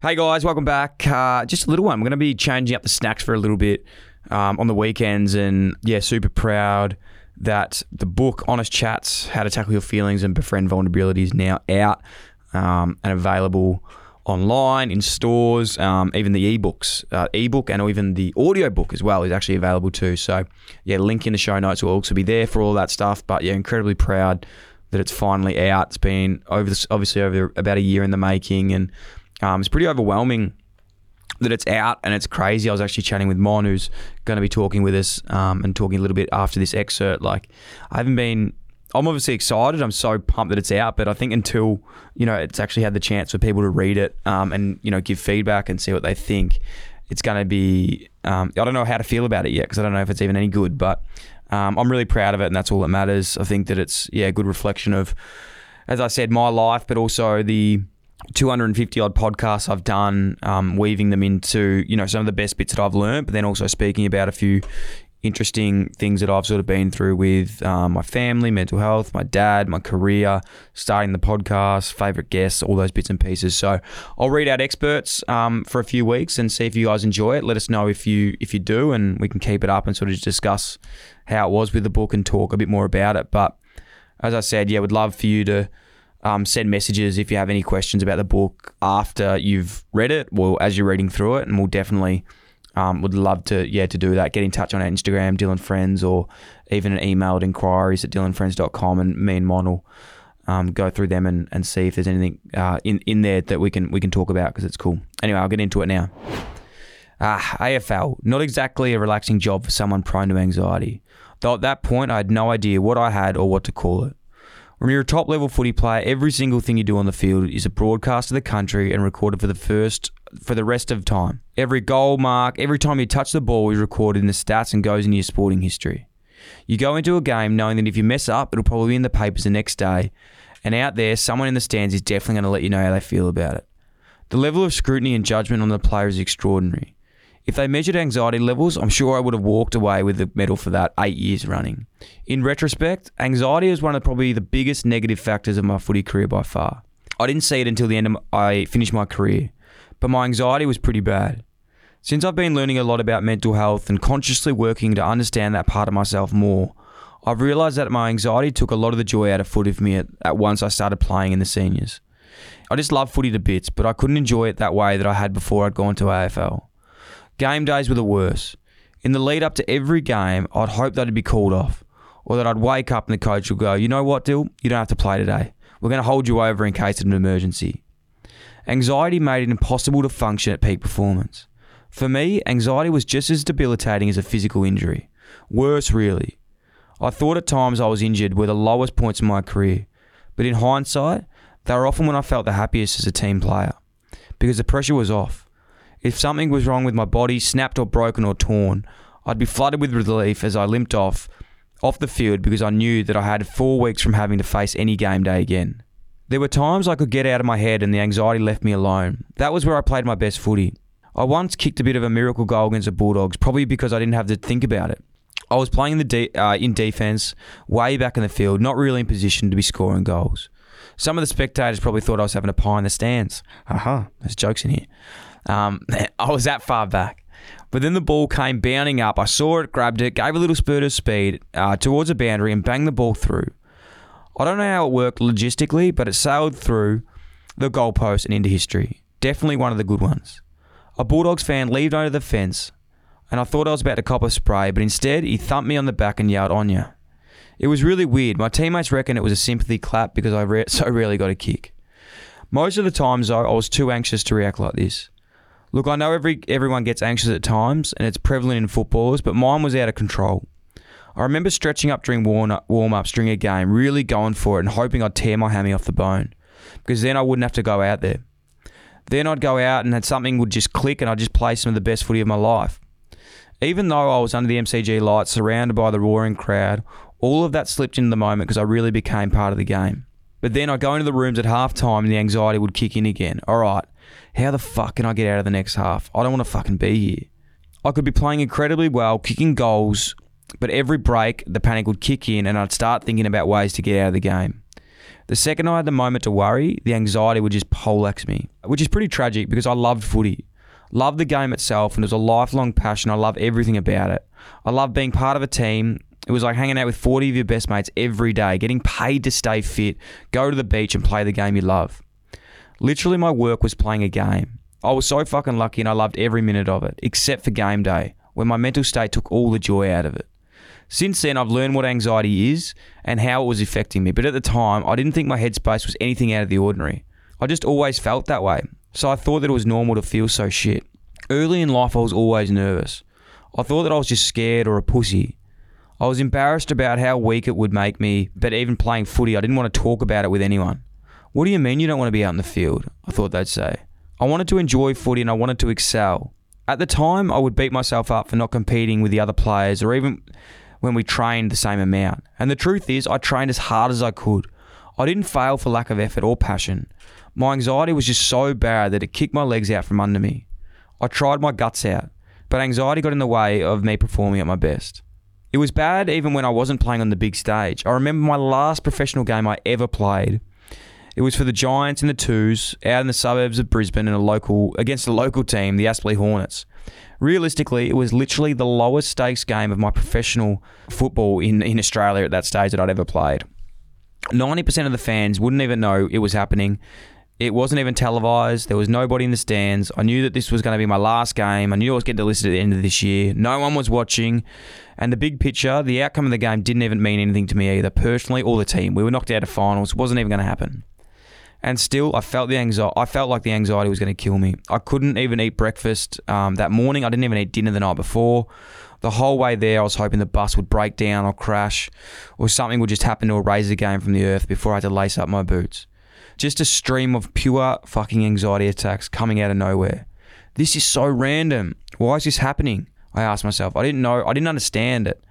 Hey guys, welcome back. Uh, just a little one. I'm going to be changing up the snacks for a little bit um, on the weekends, and yeah, super proud that the book Honest Chats: How to Tackle Your Feelings and Befriend Vulnerability is now out um, and available online in stores. Um, even the ebooks, uh, ebook, and even the audio book as well is actually available too. So yeah, link in the show notes will also be there for all that stuff. But yeah, incredibly proud that it's finally out. It's been over obviously over about a year in the making, and um, it's pretty overwhelming that it's out and it's crazy. I was actually chatting with Mon, who's going to be talking with us um, and talking a little bit after this excerpt. Like, I haven't been. I'm obviously excited. I'm so pumped that it's out, but I think until you know it's actually had the chance for people to read it um, and you know give feedback and see what they think, it's going to be. Um, I don't know how to feel about it yet because I don't know if it's even any good. But um, I'm really proud of it, and that's all that matters. I think that it's yeah a good reflection of, as I said, my life, but also the 250 odd podcasts I've done, um, weaving them into you know some of the best bits that I've learned, but then also speaking about a few interesting things that I've sort of been through with um, my family, mental health, my dad, my career, starting the podcast, favorite guests, all those bits and pieces. So I'll read out experts um, for a few weeks and see if you guys enjoy it. Let us know if you if you do, and we can keep it up and sort of discuss how it was with the book and talk a bit more about it. But as I said, yeah, would love for you to um, send messages if you have any questions about the book after you've read it, well, as you're reading through it, and we'll definitely um, would love to yeah to do that. Get in touch on our Instagram, Dyl and Friends, or even an email at inquiries at dylandfriends.com, and me and Mon will um, go through them and, and see if there's anything uh, in in there that we can we can talk about because it's cool. Anyway, I'll get into it now. Ah, AFL, not exactly a relaxing job for someone prone to anxiety. Though at that point, I had no idea what I had or what to call it. When you're a top level footy player, every single thing you do on the field is a broadcast to the country and recorded for the first for the rest of time. Every goal mark, every time you touch the ball is recorded in the stats and goes into your sporting history. You go into a game knowing that if you mess up, it'll probably be in the papers the next day. And out there, someone in the stands is definitely going to let you know how they feel about it. The level of scrutiny and judgment on the player is extraordinary. If they measured anxiety levels, I'm sure I would have walked away with the medal for that eight years running. In retrospect, anxiety is one of probably the biggest negative factors of my footy career by far. I didn't see it until the end of my, I finished my career, but my anxiety was pretty bad. Since I've been learning a lot about mental health and consciously working to understand that part of myself more, I've realised that my anxiety took a lot of the joy out of footy for me at, at once I started playing in the seniors. I just love footy to bits, but I couldn't enjoy it that way that I had before I'd gone to AFL. Game days were the worst. In the lead up to every game, I'd hope that it'd be called off, or that I'd wake up and the coach would go, "You know what, Dyl? You don't have to play today. We're going to hold you over in case of an emergency." Anxiety made it impossible to function at peak performance. For me, anxiety was just as debilitating as a physical injury. Worse, really. I thought at times I was injured were the lowest points in my career, but in hindsight, they were often when I felt the happiest as a team player, because the pressure was off. If something was wrong with my body, snapped or broken or torn, I'd be flooded with relief as I limped off off the field because I knew that I had 4 weeks from having to face any game day again. There were times I could get out of my head and the anxiety left me alone. That was where I played my best footy. I once kicked a bit of a miracle goal against the Bulldogs, probably because I didn't have to think about it. I was playing in the de- uh, in defense, way back in the field, not really in position to be scoring goals. Some of the spectators probably thought I was having a pie in the stands. Haha, there's jokes in here. Um, I was that far back. But then the ball came bounding up. I saw it, grabbed it, gave a little spurt of speed uh, towards a boundary and banged the ball through. I don't know how it worked logistically, but it sailed through the goalpost and into history. Definitely one of the good ones. A Bulldogs fan leaped over the fence, and I thought I was about to cop a spray, but instead he thumped me on the back and yelled, on ya. It was really weird. My teammates reckon it was a sympathy clap because I re- so rarely got a kick. Most of the times, though, I was too anxious to react like this. Look, I know every everyone gets anxious at times, and it's prevalent in footballers, but mine was out of control. I remember stretching up during warm ups during a game, really going for it and hoping I'd tear my hammy off the bone, because then I wouldn't have to go out there. Then I'd go out and something would just click, and I'd just play some of the best footy of my life. Even though I was under the MCG lights, surrounded by the roaring crowd, all of that slipped into the moment because I really became part of the game. But then I'd go into the rooms at half time and the anxiety would kick in again. All right, how the fuck can I get out of the next half? I don't want to fucking be here. I could be playing incredibly well, kicking goals, but every break the panic would kick in and I'd start thinking about ways to get out of the game. The second I had the moment to worry, the anxiety would just poleaxe me, which is pretty tragic because I loved footy. Loved the game itself and it was a lifelong passion. I love everything about it. I love being part of a team. It was like hanging out with 40 of your best mates every day, getting paid to stay fit, go to the beach and play the game you love. Literally, my work was playing a game. I was so fucking lucky and I loved every minute of it, except for game day, when my mental state took all the joy out of it. Since then, I've learned what anxiety is and how it was affecting me, but at the time, I didn't think my headspace was anything out of the ordinary. I just always felt that way, so I thought that it was normal to feel so shit. Early in life, I was always nervous. I thought that I was just scared or a pussy. I was embarrassed about how weak it would make me, but even playing footy, I didn't want to talk about it with anyone. What do you mean you don't want to be out in the field? I thought they'd say. I wanted to enjoy footy and I wanted to excel. At the time, I would beat myself up for not competing with the other players or even when we trained the same amount. And the truth is, I trained as hard as I could. I didn't fail for lack of effort or passion. My anxiety was just so bad that it kicked my legs out from under me. I tried my guts out, but anxiety got in the way of me performing at my best. It was bad even when I wasn't playing on the big stage. I remember my last professional game I ever played. It was for the Giants in the twos out in the suburbs of Brisbane in a local against a local team, the Aspley Hornets. Realistically, it was literally the lowest stakes game of my professional football in, in Australia at that stage that I'd ever played. 90% of the fans wouldn't even know it was happening. It wasn't even televised. There was nobody in the stands. I knew that this was going to be my last game. I knew I was getting delisted at the end of this year. No one was watching. And the big picture, the outcome of the game didn't even mean anything to me either, personally or the team. We were knocked out of finals. It wasn't even going to happen. And still, I felt the anxiety. I felt like the anxiety was going to kill me. I couldn't even eat breakfast um, that morning. I didn't even eat dinner the night before. The whole way there, I was hoping the bus would break down or crash, or something would just happen to erase the game from the earth before I had to lace up my boots. Just a stream of pure fucking anxiety attacks coming out of nowhere. This is so random. Why is this happening? I asked myself. I didn't know. I didn't understand it.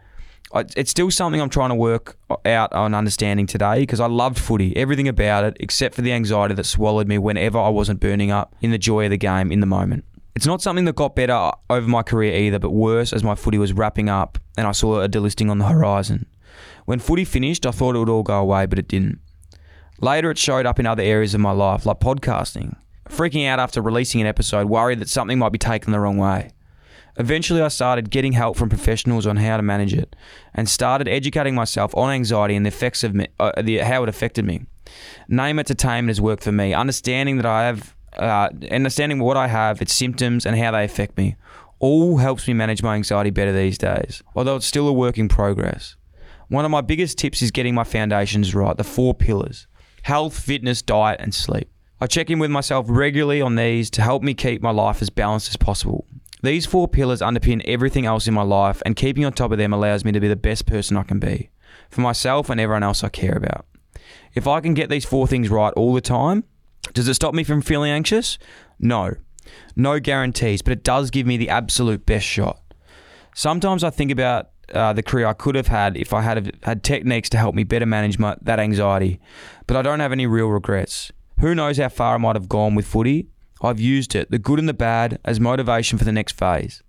It's still something I'm trying to work out on understanding today because I loved footy, everything about it, except for the anxiety that swallowed me whenever I wasn't burning up in the joy of the game in the moment. It's not something that got better over my career either, but worse as my footy was wrapping up and I saw a delisting on the horizon. When footy finished, I thought it would all go away, but it didn't. Later, it showed up in other areas of my life, like podcasting. Freaking out after releasing an episode, worried that something might be taken the wrong way. Eventually, I started getting help from professionals on how to manage it, and started educating myself on anxiety and the effects of me, uh, the, how it affected me. Name it to tame it has worked for me. Understanding that I have, uh, understanding what I have, its symptoms, and how they affect me, all helps me manage my anxiety better these days. Although it's still a work in progress. One of my biggest tips is getting my foundations right. The four pillars health, fitness, diet, and sleep. I check in with myself regularly on these to help me keep my life as balanced as possible. These four pillars underpin everything else in my life, and keeping on top of them allows me to be the best person I can be for myself and everyone else I care about. If I can get these four things right all the time, does it stop me from feeling anxious? No. No guarantees, but it does give me the absolute best shot. Sometimes I think about uh, the career I could have had if I had had techniques to help me better manage my, that anxiety, but I don't have any real regrets. Who knows how far I might have gone with footy? I've used it, the good and the bad, as motivation for the next phase.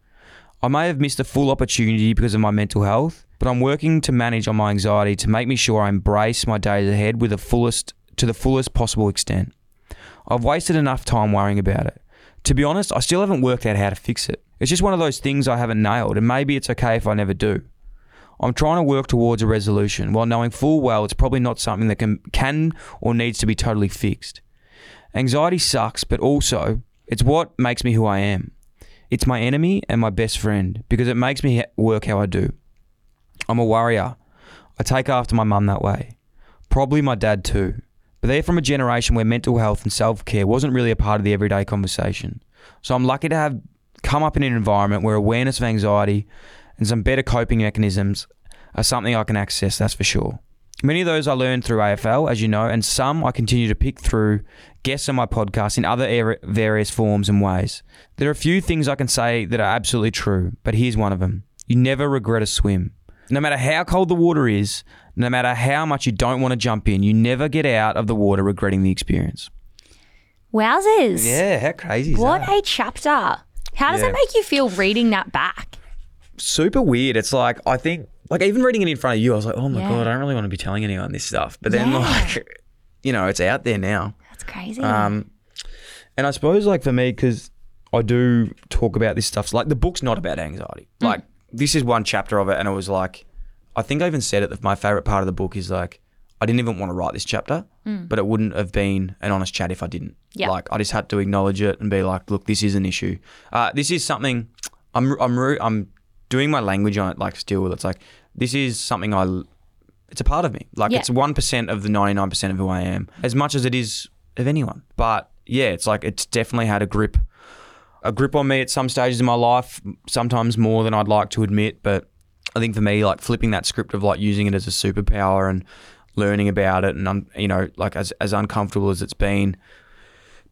I may have missed a full opportunity because of my mental health, but I'm working to manage on my anxiety to make me sure I embrace my days ahead with the fullest to the fullest possible extent. I've wasted enough time worrying about it. To be honest, I still haven't worked out how to fix it. It's just one of those things I haven't nailed, and maybe it's okay if I never do. I'm trying to work towards a resolution while knowing full well it's probably not something that can, can or needs to be totally fixed. Anxiety sucks, but also it's what makes me who I am. It's my enemy and my best friend because it makes me work how I do. I'm a warrior. I take after my mum that way. Probably my dad too. But they're from a generation where mental health and self care wasn't really a part of the everyday conversation. So I'm lucky to have come up in an environment where awareness of anxiety and some better coping mechanisms are something I can access, that's for sure. Many of those I learned through AFL, as you know, and some I continue to pick through guests on my podcast in other various forms and ways. There are a few things I can say that are absolutely true, but here's one of them. You never regret a swim. No matter how cold the water is, no matter how much you don't want to jump in, you never get out of the water regretting the experience. Wowzers. Yeah, how crazy is What that? a chapter. How does Yeah. it make you feel reading that back? super weird. It's like I think like even reading it in front of you, I was like, oh my Yeah. god, I don't really want to be telling anyone this stuff. But then Yeah. like you know, it's out there now. That's crazy. Um, and I suppose like for me, because I do talk about this stuff. So like the book's not about anxiety. Like this is one chapter of it, and it was like, I think I even said it. That my favorite part of the book is like, I didn't even want to write this chapter, but it wouldn't have been an honest chat if I didn't. Yeah. Like I just had to acknowledge it and be like, look, this is an issue. Uh, this is something. I'm I'm I'm doing my language on it like still. It's like this is something I. It's a part of me. Like Yeah. it's one percent of the ninety nine percent of who I am, as much as it is of anyone. But yeah, it's like it's definitely had a grip, a grip on me at some stages in my life. Sometimes more than I'd like to admit. But I think for me, like flipping that script of like using it as a superpower and learning about it, and you know, like as as uncomfortable as it's been,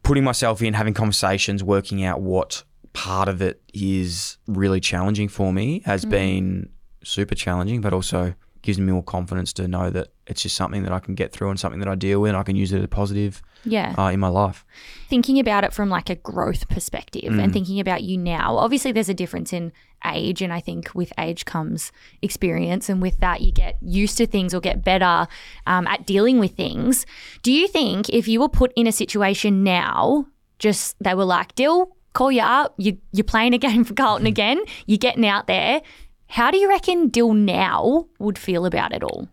putting myself in, having conversations, working out what part of it is really challenging for me has been super challenging, but also gives me more confidence to know that it's just something that I can get through and something that I deal with and I can use it as a positive yeah. uh, in my life. thinking about it from like a growth perspective Mm. and thinking about you now obviously there's a difference in age and i think with age comes experience and with that you get used to things or get better um, at dealing with things do you think if you were put in a situation now just they were like dill call you up you, you're playing a game for carlton again you're getting out there how do you reckon dill now would feel about it all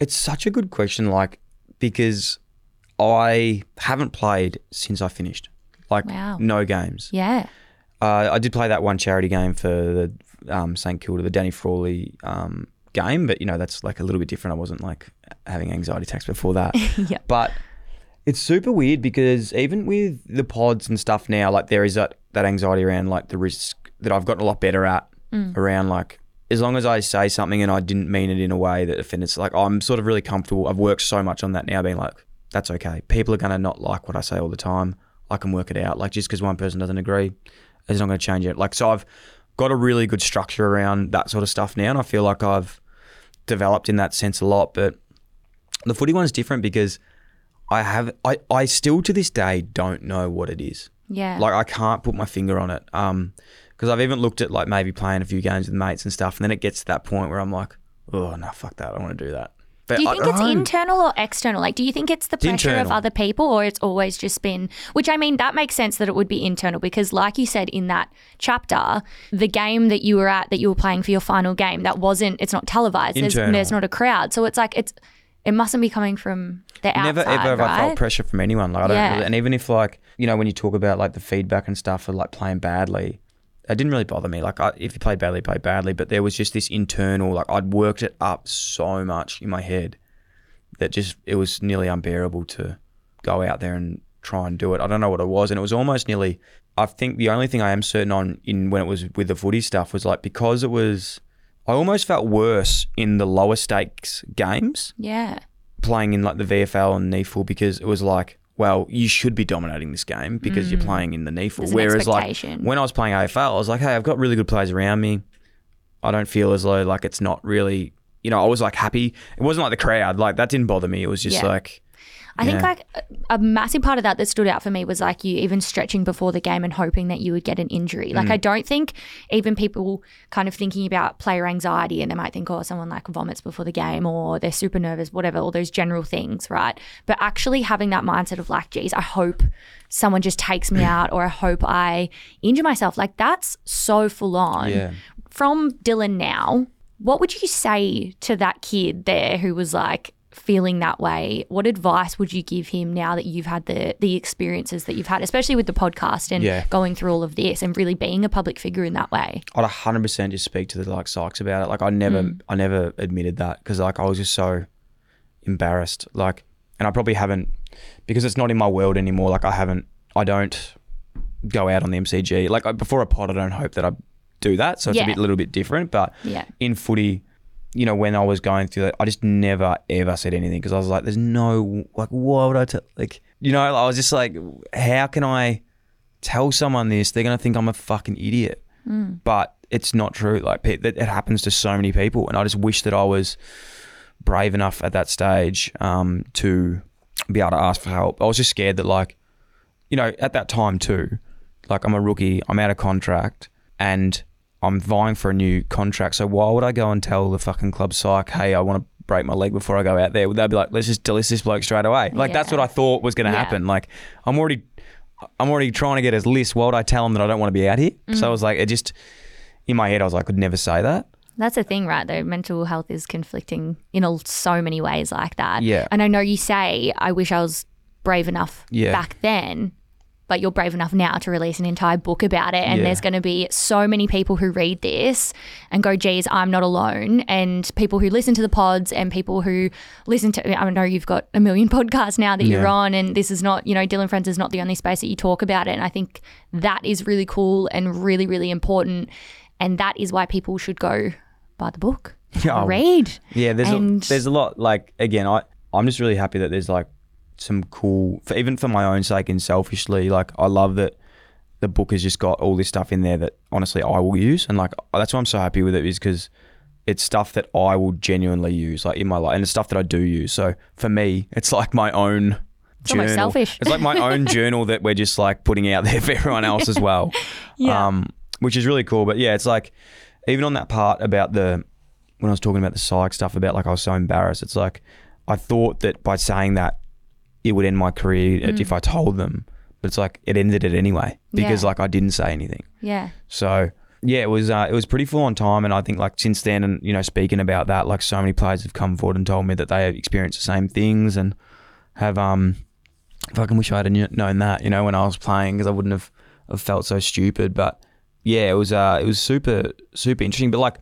It's such a good question, like, because I haven't played since I finished. Like, Wow. no games. yeah Uh, I did play that one charity game for the um, St Kilda, the Danny Frawley um, game, but you know that's like a little bit different. I wasn't like having anxiety attacks before that. Yeah. But it's super weird because even with the pods and stuff now, like there is that that anxiety around like the risk that I've gotten a lot better at mm. around like as long as I say something and I didn't mean it in a way that offends, like I'm sort of really comfortable. I've worked so much on that now, being like, that's okay. People are gonna not like what I say all the time. I can work it out. Like just because one person doesn't agree, it's not going to change it. Like so, I've got a really good structure around that sort of stuff now, and I feel like I've developed in that sense a lot. But the footy one's different because I have I, I still to this day don't know what it is. yeah Like I can't put my finger on it. Um, because I've even looked at like maybe playing a few games with mates and stuff, and then it gets to that point where I'm like, oh no, fuck that, I don't want to do that. But Do you think it's internal or external? Like, do you think it's the pressure of other people or it's always just been, which I mean, that makes sense that it would be internal because, like you said in that chapter, the game that you were at, that you were playing for your final game, that wasn't, it's not televised. There's, Internal. there's not a crowd. So it's like, it's, it mustn't be coming from the outside. Never ever have I felt pressure from anyone. Like I don't, Yeah. really, and even if like you know when you talk about like the feedback and stuff for like playing badly, it didn't really bother me. Like I, if you played badly, play badly. But there was just this internal like I'd worked it up so much in my head that just it was nearly unbearable to go out there and try and do it. I don't know what it was, and it was almost nearly. I think the only thing I am certain on in when it was with the footy stuff was like because it was. I almost felt worse in the lower stakes games Yeah. playing in like the VFL and NEAFL because it was like, well, you should be dominating this game because you're playing in the NEAFL. Mm. There's an Whereas like expectation. when I was playing AFL, I was like, hey, I've got really good players around me. I don't feel as though like it's not really, you know, I was like happy. It wasn't like the crowd, like that didn't bother me. It was just Yeah. like, I think like a- massive part of that that stood out for me was like you even stretching before the game and hoping that you would get an injury. Mm. Like I don't think even people kind of thinking about player anxiety and they might think, oh, someone like vomits before the game or they're super nervous, whatever, all those general things, right? But actually having that mindset of like, geez, I hope someone just takes me out or I hope I injure myself. Like that's so full on. Yeah. From Dylan now, what would you say to that kid there who was like feeling that way? What advice would you give him now that you've had the the experiences that you've had, especially with the podcast and Yeah. going through all of this and really being a public figure in that way? I'd 100% just speak to the like psychs about it. Like I never, mm. I never admitted that because like I was just so embarrassed. Like, and I probably haven't because it's not in my world anymore. Like I haven't, I don't go out on the MCG. Like before a pod, I don't hope that I do that. So it's Yeah. a bit, little bit different. But Yeah. in footy, you know, when I was going through that, I just never ever said anything because I was like, there's no like, why would I tell? Like, you know, I was just like, how can I tell someone this? They're gonna think I'm a fucking idiot. But it's not true. Like, it happens to so many people, and I just wish that I was brave enough at that stage um, to be able to ask for help. I was just scared that, like, you know, at that time too, like I'm a rookie, I'm out of contract, and I'm vying for a new contract. So why would I go and tell the fucking club psych, hey, I want to break my leg before I go out there. They'd be like, let's just delist this bloke straight away. Like that's what I thought was going to Yeah. happen. Like I'm already, I'm already trying to get his list. Why would I tell him that I don't want to be out here? Mm. So I was like, it just in my head, I was like, I could never say that. That's the thing, right? Though mental health is conflicting in a, so many ways like that. Yeah. And I know you say, I wish I was brave enough Yeah. back then, but you're brave enough now to release an entire book about it. And Yeah. there's going to be so many people who read this and go, geez, I'm not alone. And people who listen to the pods and people who listen to, I know you've got a million podcasts now that you're on, and this is not, you know, Dyl and Friends is not the only space that you talk about it. And I think that is really cool and really, really important. And that is why people should go buy the book. Yeah. Read. Yeah, there's And- a, there's a lot. Like again, I I'm just really happy that there's like some cool, for, even for my own sake and selfishly, like I love that the book has just got all this stuff in there that honestly I will use, and like that's why I'm so happy with it is because it's stuff that I will genuinely use like in my life, and it's stuff that I do use. So for me, it's like my own. It's journal. selfish. It's like my own journal that we're just like putting out there for everyone else as well. Yeah. Um, which is really cool. But yeah, it's like even on that part about the when I was talking about the psych stuff about like I was so embarrassed. It's like I thought that by saying that it would end my career if I told them, but it's like it ended it anyway because Yeah. like I didn't say anything. Yeah. So yeah, it was uh, it was pretty full on time, and I think like since then, and you know, speaking about that, like so many players have come forward and told me that they have experienced the same things and have um, fucking wish I had kn- known that, you know, when I was playing because I wouldn't have, have felt so stupid. But yeah, it was uh, it was super super interesting. But like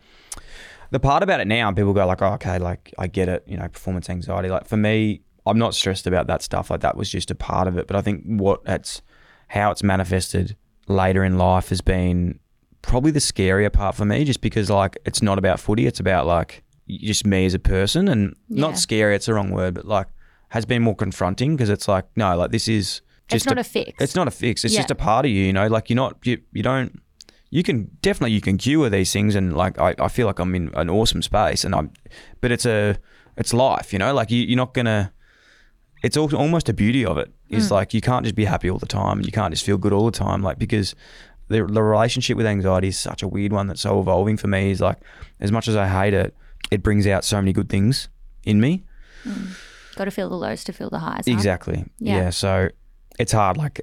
the part about it now, people go like, oh, okay, like I get it, you know, performance anxiety. Like for me, I'm not stressed about that stuff. Like that was just a part of it. But I think what it's how it's manifested later in life has been probably the scarier part for me, just because like it's not about footy. It's about like just me as a person, and Yeah. not scary. It's the wrong word, but like has been more confronting because it's like no, like this is It's just not a, fix. it's not a fix. It's Yeah. just a part of you, you know. Like you're not you, you don't you can definitely you can cure these things and like I, I feel like I'm in an awesome space and I'm but it's a it's life, you know, like you, you're not gonna it's al- almost a beauty of it is like you can't just be happy all the time and you can't just feel good all the time like because the, the relationship with anxiety is such a weird one that's so evolving for me is like as much as I hate it it brings out so many good things in me Got to feel the lows to feel the highs. huh? Exactly. Yeah. Yeah. So it's hard. Like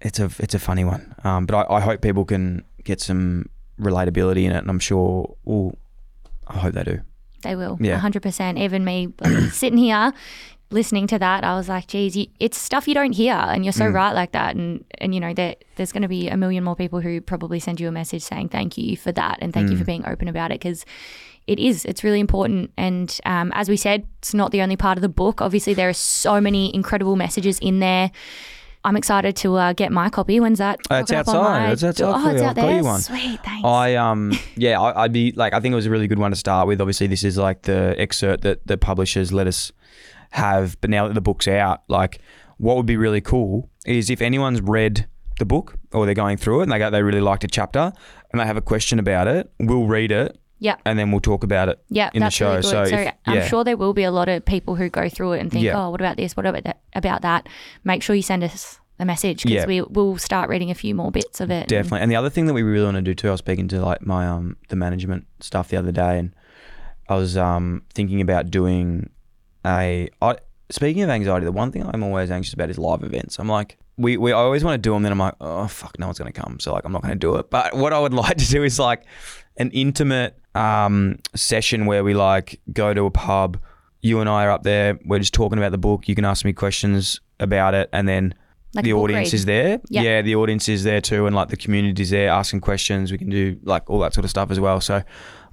it's a it's a funny one. Um, but I, I hope people can get some relatability in it, and I'm sure. Well, I hope they do. They will. Yeah. 100%. Even me sitting here listening to that, I was like, geez, you, it's stuff you don't hear. And you're so Mm. right like that. And, and you know, there, there's going to be a million more people who probably send you a message saying thank you for that and thank you Mm. for being open about it because it is. It's really important. And um, as we said, it's not the only part of the book. Obviously, there are so many incredible messages in there. I'm excited to uh, get my copy. When's that? Uh, it's Rocking up on outside. It's outside Oh, it's you. out got there. you one. Sweet. Thanks. I um yeah I, I'd be like I think it was a really good one to start with. Obviously, this is like the excerpt that the publishers let us have, but now that the book's out, like what would be really cool is if anyone's read the book or they're going through it and they go they really liked a chapter and they have a question about it, we'll read it yeah. and then we'll talk about it Yeah, in the show. really good. So, So, if- I'm yeah. sure there will be a lot of people who go through it and think, Yeah. "Oh, what about this? What about that?" About that, make sure you send us a message because Yeah. we will start reading a few more bits of it. Definitely. And the other thing that we really want to do too, I was speaking to like my um the management stuff the other day, and I was um thinking about doing a. I, speaking of anxiety, the one thing I'm always anxious about is live events. I'm like. We, we I always want to do them, then I'm like, oh fuck, no one's gonna come, so like I'm not gonna do it. But what I would like to do is like an intimate um, session where we like go to a pub. You and I are up there. We're just talking about the book. You can ask me questions about it, and then Like the audience read. is there. Yeah. Yeah, the audience is there too, and like the community is there asking questions. We can do like all that sort of stuff as well. So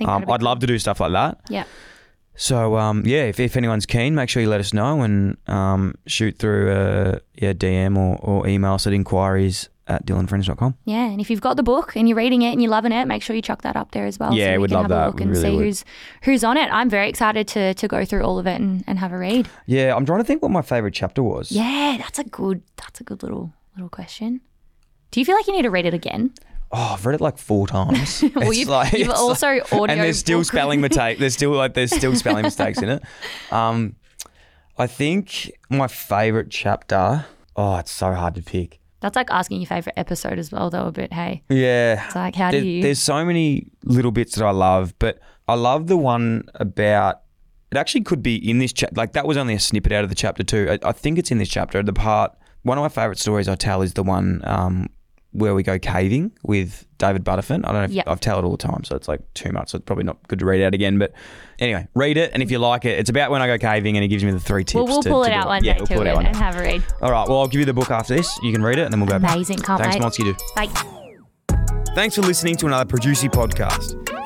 um, I'd love to do stuff like that. Yeah. So um, yeah, if, if anyone's keen, make sure you let us know and um, shoot through a yeah DM or, or email us at inquiries at dylandfriends.com. Yeah, and if you've got the book and you're reading it and you're loving it, make sure you chuck that up there as well. Yeah, so we we'd love have that. a look We and really see would. who's who's on it. I'm very excited to to go through all of it and, and have a read. Yeah, I'm trying to think what my favorite chapter was. Yeah, that's a good that's a good little little question. Do you feel like you need to read it again? Oh, I've read it like four times. Well, It's you've, like- you've it's also like- audio and there's still spelling mistake. There's still like there's still spelling mistakes in it. Um, I think my favorite chapter. Oh, it's so hard to pick. That's like asking your favorite episode as well, though. A bit, hey, Yeah, it's like how There- do you? there's so many little bits that I love, but I love the one about It actually could be in this chapter. Like that was only a snippet out of the chapter too. I, I think it's in this chapter. The part one of my favorite stories I tell is the one um, where we go caving with David Butterfin. I don't know if Yep. I've told it all the time, so it's like too much. So it's probably not good to read out again. But anyway, read it, and if you like it, it's about when I go caving, and he gives me the three tips. Well, we'll to- pull to it out one yeah, day we'll too pull it out and, one and have a read. All right. Well, I'll give you the book after this. You can read it, and then we'll go. back. Amazing. Can't Thanks, wait. Monsky. Do. Bye. Thanks for listening to another Producey podcast.